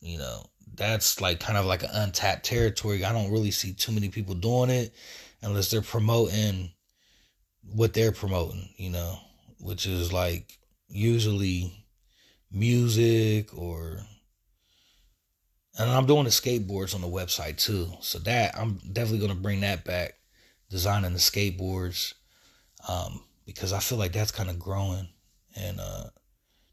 you know, that's like kind of like an untapped territory. I don't really see too many people doing it unless they're promoting what they're promoting, you know, which is like usually music or and I'm doing the skateboards on the website too. So that I'm definitely gonna bring that back, designing the skateboards, um, because I feel like that's kind of growing. And uh,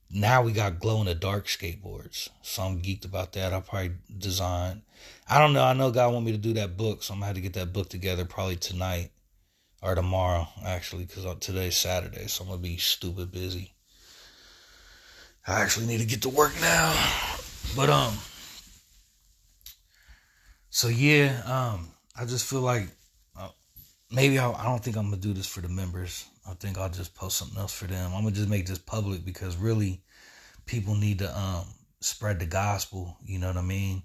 now we got glow in the dark skateboards, so I'm geeked about that. I'll probably design. I don't know. I know God want me to do that book, so I'm gonna have to get that book together probably tonight or tomorrow, actually, because today's Saturday, so I'm gonna be stupid busy. I actually need to get to work now. But um so yeah, um I just feel like uh, maybe I, I don't think I'm gonna do this for the members. I think I'll just post something else for them. I'm gonna just make this public because really people need to um spread the gospel, you know what I mean?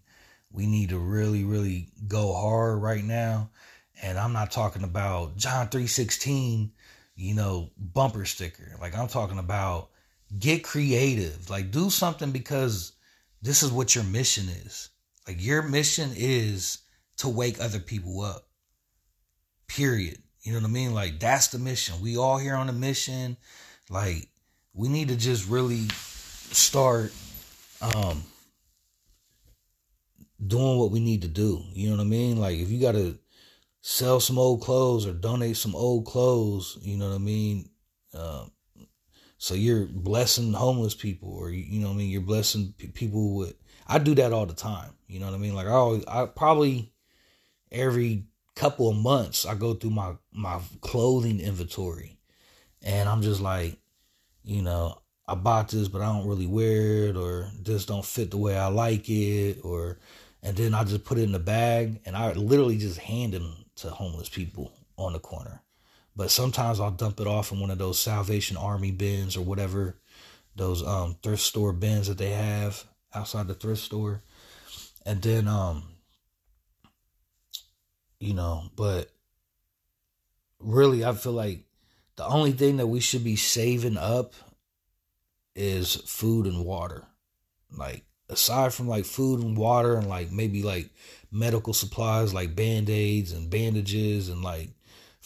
We need to really really go hard right now. And I'm not talking about John 3:16, you know, bumper sticker. Like I'm talking about get creative. Like do something because this is what your mission is. Like your mission is to wake other people up. Period. You know what I mean? Like that's the mission. We all here on a mission. Like we need to just really start um doing what we need to do. You know what I mean? Like if you got to sell some old clothes or donate some old clothes, you know what I mean? Um, so you're blessing homeless people, or you know I mean. You're blessing people with. I do that all the time. You know what I mean. Like I always, I probably every couple of months I go through my my clothing inventory, and I'm just like, you know, I bought this, but I don't really wear it, or this don't fit the way I like it, or and then I just put it in the bag, and I literally just hand them to homeless people on the corner. But sometimes I'll dump it off in one of those Salvation Army bins or whatever, those um thrift store bins that they have outside the thrift store. And then um you know, but really I feel like the only thing that we should be saving up is food and water. Like aside from like food and water and like maybe like medical supplies like band-aids and bandages and like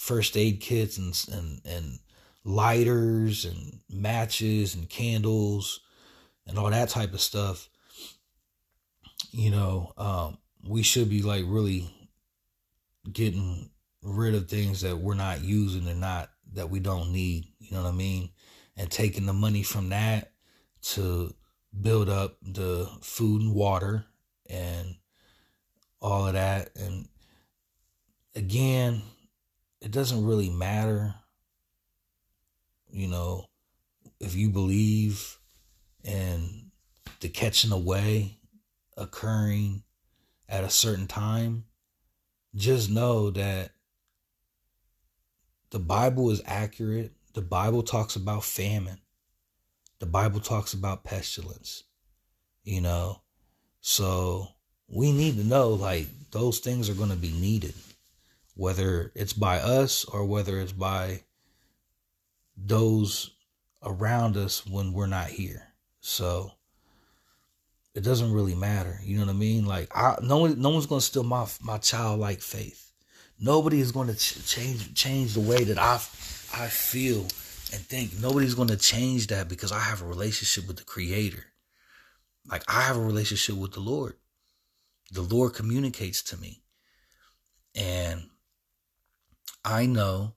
first aid kits and and and lighters and matches and candles and all that type of stuff you know um, we should be like really getting rid of things that we're not using and not that we don't need you know what i mean? And taking the money from that to build up the food and water and all of that. And again it doesn't really matter, you know, if you believe in the catching away occurring at a certain time. Just know that the Bible is accurate. The Bible talks about famine. The Bible talks about pestilence, you know. So we need to know like those things are going to be needed whether it's by us or whether it's by those around us when we're not here. So it doesn't really matter. You know what I mean? Like I, no one, no one's gonna steal my my childlike faith. Nobody is going to ch- change change the way that I I feel and think. Nobody's going to change that because I have a relationship with the Creator. Like I have a relationship with the Lord. The Lord communicates to me, and I know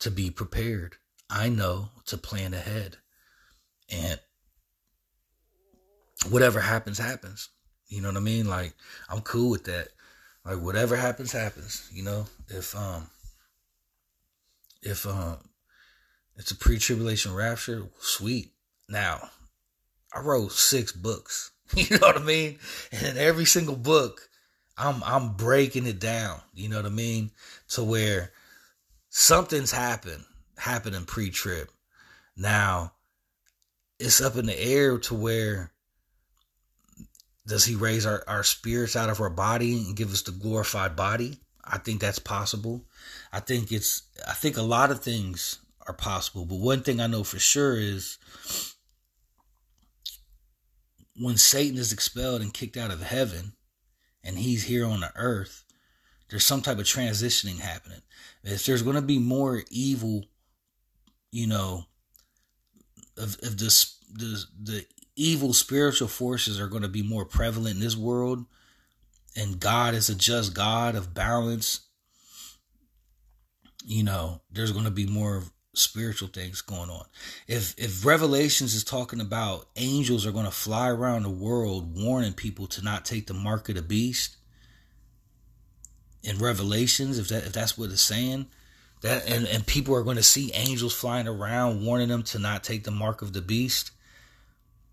to be prepared. I know to plan ahead, and whatever happens, happens. You know what I mean? Like I'm cool with that. Like whatever happens, happens. You know, if um if um it's a pre-tribulation rapture, sweet. Now, I wrote six books. You know what I mean? And in every single book, I'm I'm breaking it down. You know what I mean? To where something's happened, happening pre-trib. Now, it's up in the air to where does he raise our, our spirits out of our body and give us the glorified body? I think that's possible. I think it's I think a lot of things are possible, but one thing I know for sure is when Satan is expelled and kicked out of heaven and he's here on the earth, there's some type of transitioning happening. If there's going to be more evil, you know, if, if this the the evil spiritual forces are going to be more prevalent in this world and God is a just God of balance, you know, there's going to be more spiritual things going on. If if Revelations is talking about angels are going to fly around the world warning people to not take the mark of the beast, in Revelations, if that if that's what it's saying, that and, and people are going to see angels flying around warning them to not take the mark of the beast,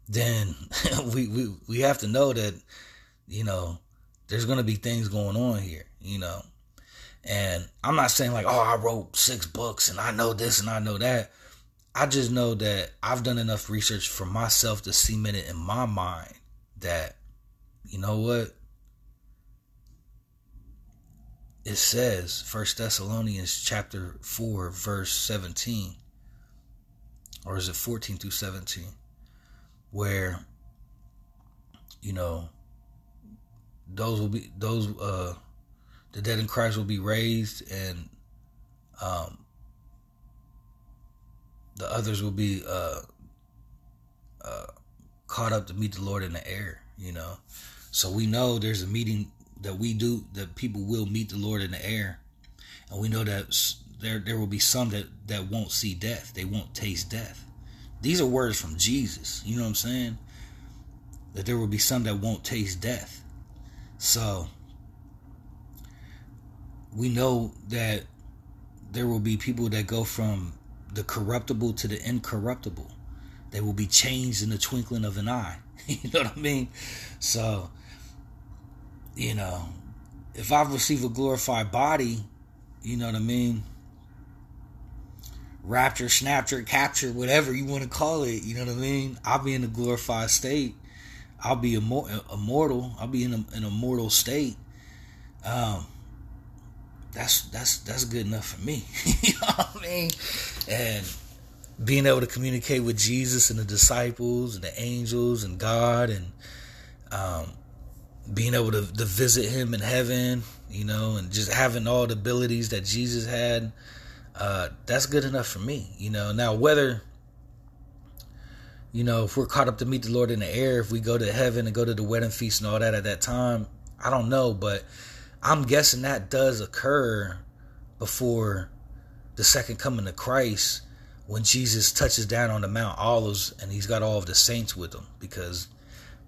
then we, we we have to know that you know there's going to be things going on here you know and i'm not saying like oh i wrote six books and i know this and i know that. I just know that i've done enough research for myself to cement it in my mind that you know what? It says first thessalonians chapter 4 verse 17 or is it 14 through 17 where you know those will be those uh the dead in Christ will be raised and um the others will be uh uh caught up to meet the Lord in the air, you know. So we know there's a meeting that we do that people will meet the Lord in the air. And we know that there there will be some that that won't see death. They won't taste death. These are words from Jesus. You know what I'm saying? That there will be some that won't taste death. So we know that there will be people that go from the corruptible to the incorruptible. They will be changed in the twinkling of an eye. you know what I mean? So, you know, if I receive a glorified body, you know what I mean? rapture, snapture, capture, whatever you want to call it. You know what I mean? I'll be in a glorified state. I'll be immortal. I'll be in a, an immortal state. Um, that's that's that's good enough for me. you know what I mean? And being able to communicate with Jesus and the disciples and the angels and God and um, being able to, to visit Him in heaven, you know, and just having all the abilities that Jesus had uh, that's good enough for me. You know, now whether you know if we're caught up to meet the Lord in the air, if we go to heaven and go to the wedding feast and all that at that time, I don't know, but I'm guessing that does occur before the second coming of Christ when Jesus touches down on the Mount Olives and he's got all of the saints with him because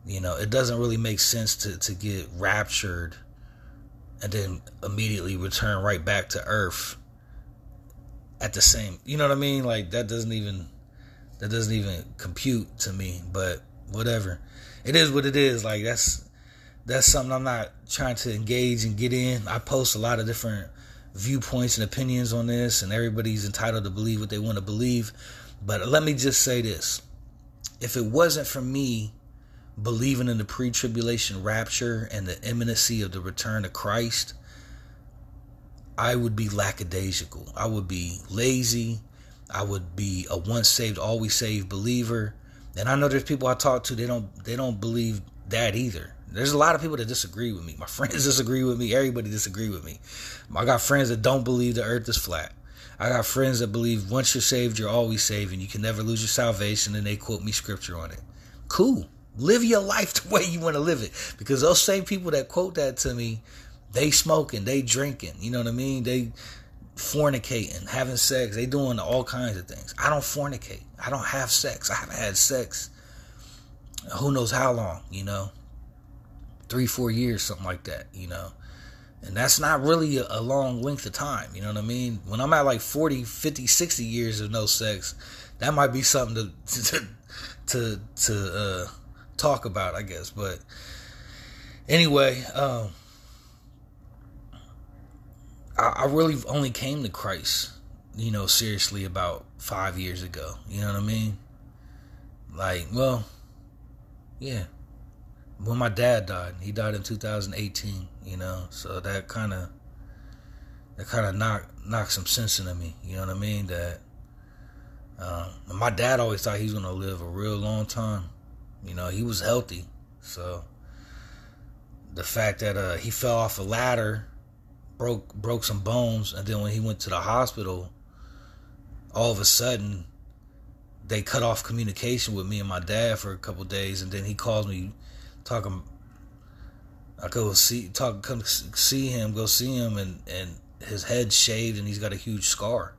you know it doesn't really make sense to to get raptured and then immediately return right back to earth at the same you know what I mean? Like that doesn't even that doesn't even compute to me, but whatever. It is what it is. Like that's that's something I'm not trying to engage and get in. I post a lot of different viewpoints and opinions on this and everybody's entitled to believe what they want to believe. But let me just say this. If it wasn't for me believing in the pre-tribulation rapture and the imminency of the return of Christ, I would be lackadaisical. I would be lazy. I would be a once saved, always saved believer. And I know there's people I talk to, they don't they don't believe that either. There's a lot of people that disagree with me. My friends disagree with me. Everybody disagree with me. I got friends that don't believe the earth is flat. I got friends that believe once you're saved, you're always saved and you can never lose your salvation and they quote me scripture on it. Cool. Live your life the way you want to live it. Because those same people that quote that to me, they smoking, they drinking, you know what I mean? They fornicating, having sex, they doing all kinds of things. I don't fornicate. I don't have sex. I haven't had sex. Who knows how long, you know? Three, four years, something like that, you know? And that's not really a, long length of time, you know what I mean? When I'm at like 40, 50, 60 years of no sex, that might be something to to to, to uh, talk about, I guess. But anyway, um, I really only came to Christ, you know, seriously about five years ago. You know what I mean? Like, well, yeah. When my dad died, he died in 2018. You know, so that kind of that kind of knocked knocked some sense into me. You know what I mean? That um, my dad always thought he was gonna live a real long time. You know, he was healthy, so the fact that uh, he fell off a ladder broke broke some bones, and then when he went to the hospital, all of a sudden they cut off communication with me and my dad for a couple days, and then he calls me talking. I go see talk come see him, go see him, and and his head shaved, and he's got a huge scar.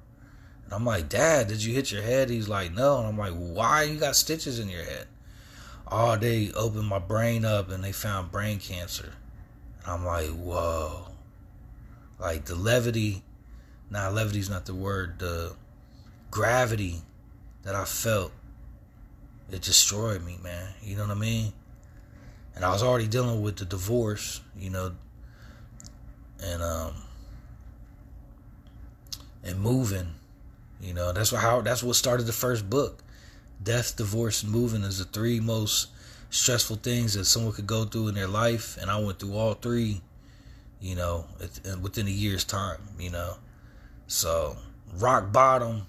And I'm like, Dad, did you hit your head? He's like, No. And I'm like, Why you got stitches in your head? Oh, they opened my brain up and they found brain cancer. And I'm like, Whoa. Like the levity, nah, levity's not the word. The gravity that I felt, it destroyed me, man. You know what I mean? And I was already dealing with the divorce, you know, and um, and moving. You know, that's what how that's what started the first book. Death, divorce, and moving is the three most stressful things that someone could go through in their life, and I went through all three you know, within a year's time, you know. So rock bottom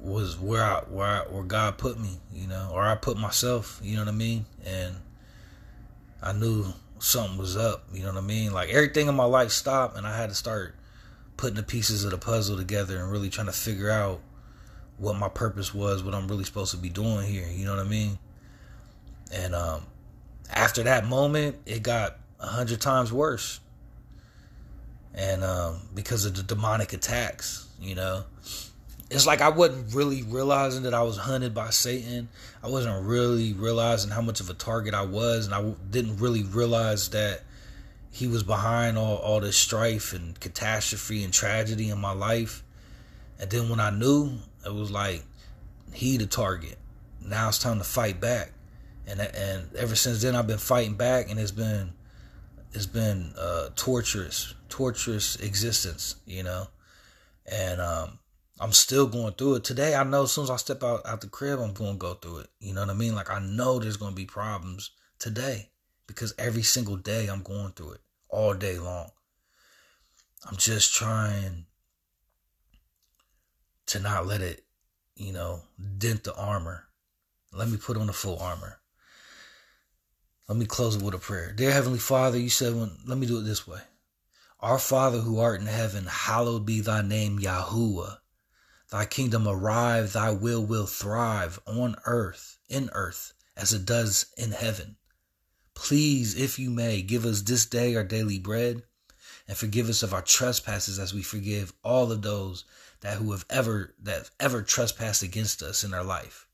was where I where I, where God put me, you know, or I put myself, you know what I mean? And I knew something was up, you know what I mean? Like everything in my life stopped and I had to start putting the pieces of the puzzle together and really trying to figure out what my purpose was, what I'm really supposed to be doing here, you know what I mean? And um after that moment, it got a hundred times worse. And um, because of the demonic attacks, you know, it's like I wasn't really realizing that I was hunted by Satan. I wasn't really realizing how much of a target I was, and I didn't really realize that he was behind all, all this strife and catastrophe and tragedy in my life. And then when I knew, it was like he the target. Now it's time to fight back. And and ever since then I've been fighting back and it's been it's been a torturous, torturous existence, you know, and um, I'm still going through it today. I know as soon as I step out out the crib, I'm going to go through it. You know what I mean? Like I know there's going to be problems today because every single day I'm going through it all day long. I'm just trying to not let it, you know, dent the armor. Let me put on the full armor. Let me close it with a prayer. Dear Heavenly Father, you said, when, let me do it this way. Our Father who art in heaven, hallowed be thy name, Yahuwah. Thy kingdom arrive, thy will will thrive on earth, in earth, as it does in heaven. Please, if you may, give us this day our daily bread, and forgive us of our trespasses as we forgive all of those that who have ever that have ever trespassed against us in our life.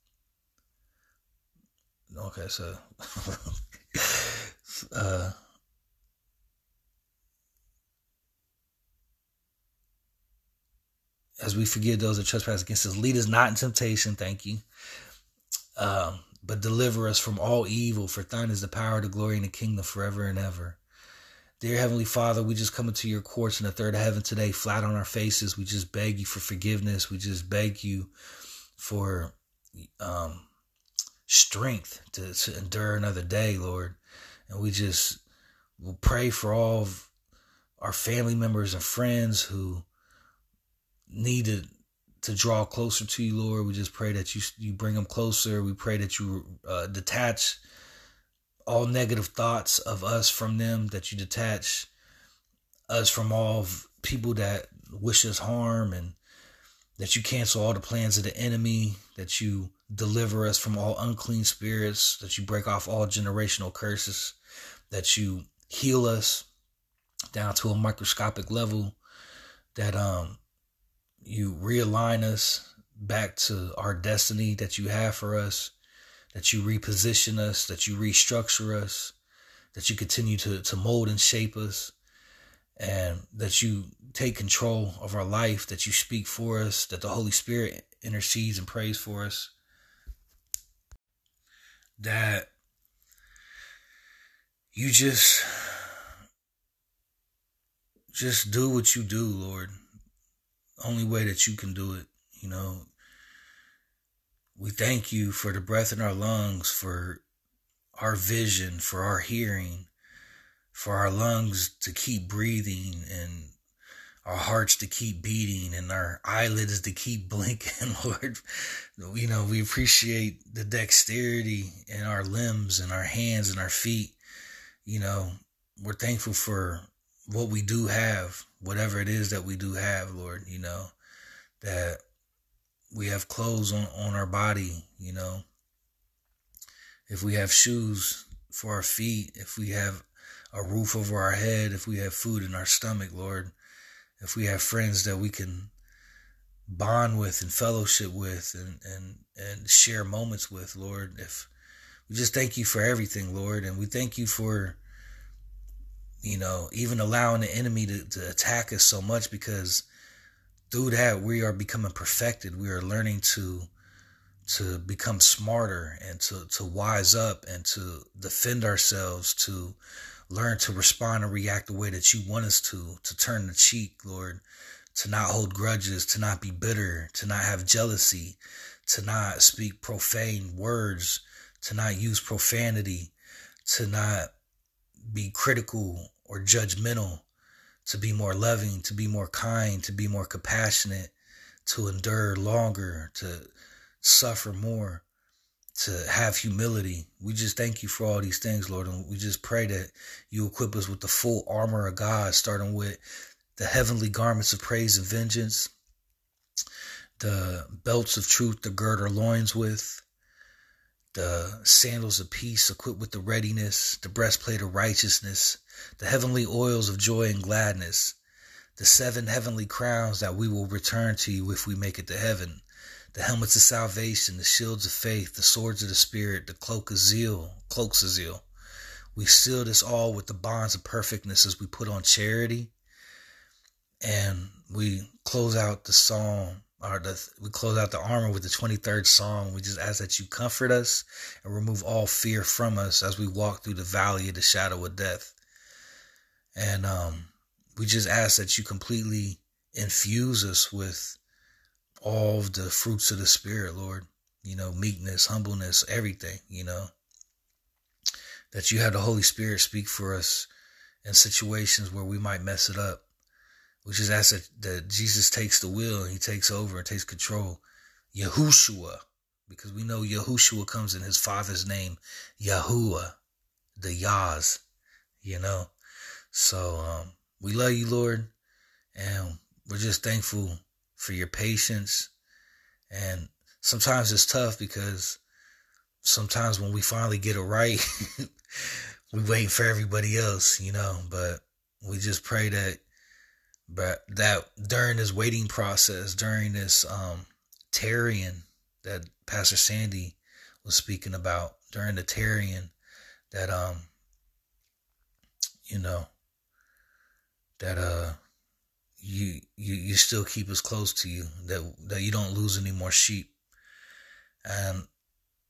Okay, so uh, as we forgive those that trespass against us, lead us not in temptation, thank you. Um, but deliver us from all evil, for thine is the power, the glory, and the kingdom forever and ever. Dear Heavenly Father, we just come into your courts in the third heaven today, flat on our faces. We just beg you for forgiveness. We just beg you for um, strength to, to endure another day, Lord. And we just will pray for all of our family members and friends who need to to draw closer to you, Lord. We just pray that you you bring them closer. We pray that you uh, detach all negative thoughts of us from them. That you detach us from all people that wish us harm, and that you cancel all the plans of the enemy. That you deliver us from all unclean spirits. That you break off all generational curses. That you heal us down to a microscopic level. That um you realign us back to our destiny that you have for us, that you reposition us, that you restructure us, that you continue to, to mold and shape us, and that you take control of our life, that you speak for us, that the Holy Spirit intercedes and prays for us. That you just just do what you do, Lord only way that you can do it, you know. We thank you for the breath in our lungs, for our vision, for our hearing, for our lungs to keep breathing and our hearts to keep beating and our eyelids to keep blinking, Lord. You know, we appreciate the dexterity in our limbs and our hands and our feet. You know, we're thankful for what we do have, whatever it is that we do have, Lord, you know, that we have clothes on, on our body, you know, if we have shoes for our feet, if we have a roof over our head, if we have food in our stomach, Lord, if we have friends that we can bond with and fellowship with and, and, and share moments with, Lord, if we just thank you for everything, Lord, and we thank you for you know, even allowing the enemy to, to attack us so much because through that we are becoming perfected. We are learning to to become smarter and to, to wise up and to defend ourselves, to learn to respond and react the way that you want us to, to turn the cheek, Lord, to not hold grudges, to not be bitter, to not have jealousy, to not speak profane words, to not use profanity, to not be critical or judgmental, to be more loving, to be more kind, to be more compassionate, to endure longer, to suffer more, to have humility. We just thank you for all these things, Lord. And we just pray that you equip us with the full armor of God, starting with the heavenly garments of praise and vengeance, the belts of truth to gird our loins with, the sandals of peace equipped with the readiness, the breastplate of righteousness, the heavenly oils of joy and gladness, the seven heavenly crowns that we will return to you if we make it to heaven, the helmets of salvation, the shields of faith, the swords of the spirit, the cloak of zeal, cloaks of zeal. We seal this all with the bonds of perfectness as we put on charity. And we close out the psalm or the, we close out the armor with the 23rd Psalm. We just ask that you comfort us and remove all fear from us as we walk through the valley of the shadow of death. And um, we just ask that you completely infuse us with all of the fruits of the Spirit, Lord. You know, meekness, humbleness, everything, you know. That you have the Holy Spirit speak for us in situations where we might mess it up. We just ask that, that Jesus takes the wheel and he takes over and takes control. Yahushua, because we know Yahushua comes in his father's name, Yahuwah, the Yahs, you know. So um, we love you, Lord, and we're just thankful for your patience. And sometimes it's tough because sometimes when we finally get it right, we wait for everybody else, you know. But we just pray that, but that during this waiting process, during this um, tarrying that Pastor Sandy was speaking about, during the tarrying, that um, you know, that uh you you you still keep us close to you that that you don't lose any more sheep. And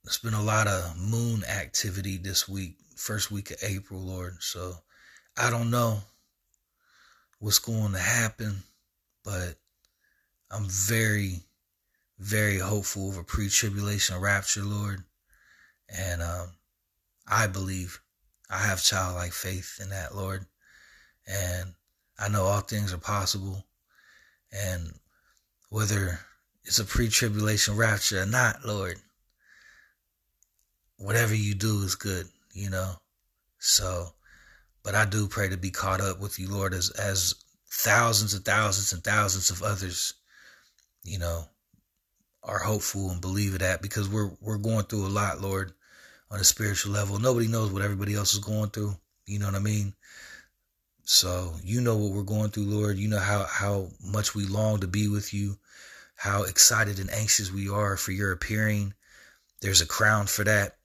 there's been a lot of moon activity this week first week of april lord. So i don't know what's going to happen but i'm very very hopeful of a pre-tribulation rapture lord. And um i believe i have childlike faith in that lord. And I know all things are possible. And whether it's a pre tribulation rapture or not, Lord. Whatever you do is good, you know. So, but I do pray to be caught up with you, Lord, as as thousands and thousands and thousands of others, you know, are hopeful and believe that because we're we're going through a lot, Lord, on a spiritual level. Nobody knows what everybody else is going through. You know what I mean? So you know what we're going through, Lord. You know how how much we long to be with you, how excited and anxious we are for your appearing. There's a crown for that.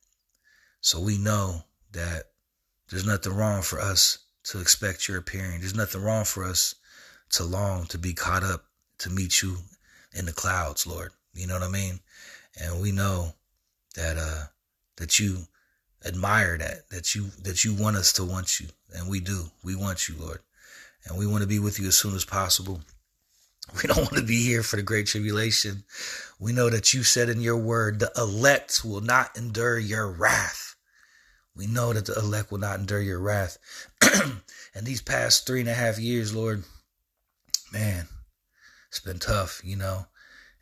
So we know that there's nothing wrong for us to expect your appearing. There's nothing wrong for us to long to be caught up to meet you in the clouds, Lord. You know what I mean? And we know that uh that you admire that, that you that you want us to want you. And we do. We want you, Lord. And we want to be with you as soon as possible. We don't want to be here for the great tribulation. We know that you said in your word, the elect will not endure your wrath. We know that the elect will not endure your wrath. and these past three and a half years, Lord, man, it's been tough, you know.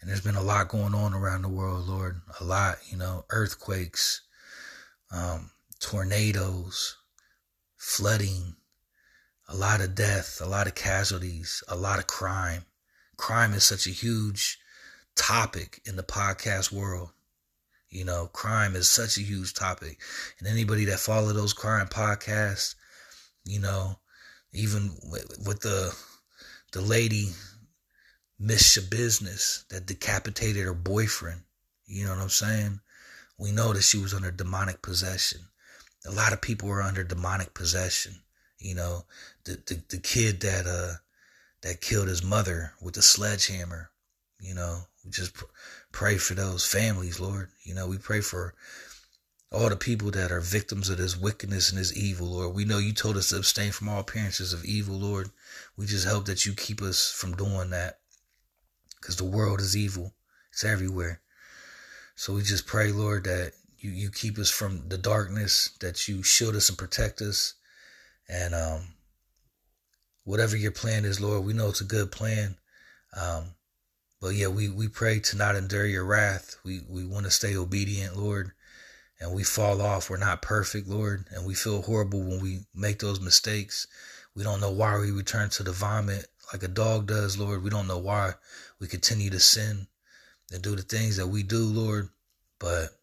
And there's been a lot going on around the world, Lord. A lot, you know, earthquakes, um, tornadoes, flooding, a lot of death, a lot of casualties, a lot of crime. Crime is such a huge topic in the podcast world. You know, crime is such a huge topic. And anybody that follow those crime podcasts, you know, even with, the the lady Miss Business that decapitated her boyfriend, you know what I'm saying? we know that she was under demonic possession. A lot of people were under demonic possession. You know, the the, the kid that uh that killed his mother with the sledgehammer. You know, we just pr- pray for those families, Lord. You know, we pray for all the people that are victims of this wickedness and this evil, Lord. We know you told us to abstain from all appearances of evil, Lord. We just hope that you keep us from doing that because the world is evil. It's everywhere. So we just pray, Lord, that you, you keep us from the darkness, that you shield us and protect us. And um, whatever your plan is, Lord, we know it's a good plan. Um, but yeah, we, we pray to not endure your wrath. We, we want to stay obedient, Lord. And we fall off. We're not perfect, Lord. And we feel horrible when we make those mistakes. We don't know why we return to the vomit like a dog does, Lord. We don't know why we continue to sin and do the things that we do, Lord. But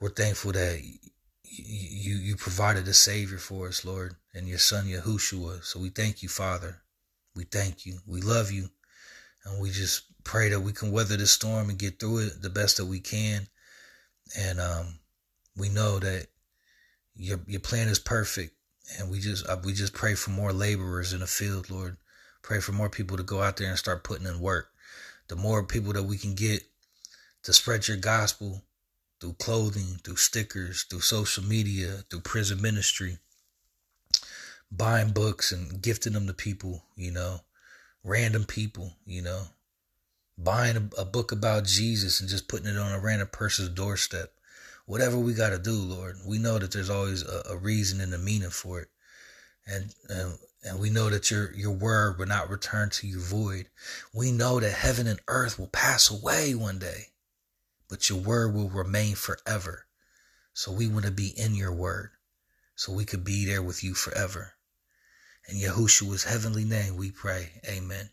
we're thankful that you you provided a savior for us, Lord, and your son Yahushua. So we thank you, Father. We thank you. We love you. And we just pray that we can weather the storm and get through it the best that we can. And um, we know that your your plan is perfect. And we just uh, we just pray for more laborers in the field, Lord. Pray for more people to go out there and start putting in work the more people that we can get to spread your gospel through clothing, through stickers, through social media, through prison ministry, buying books and gifting them to people, you know, random people, you know, buying a, a book about Jesus and just putting it on a random person's doorstep. Whatever we got to do, Lord, we know that there's always a, a reason and a meaning for it. And, and and we know that your, your word will not return to you void. We know that heaven and earth will pass away one day, but your word will remain forever. So we want to be in your word so we could be there with you forever. In Yahushua's heavenly name we pray. Amen.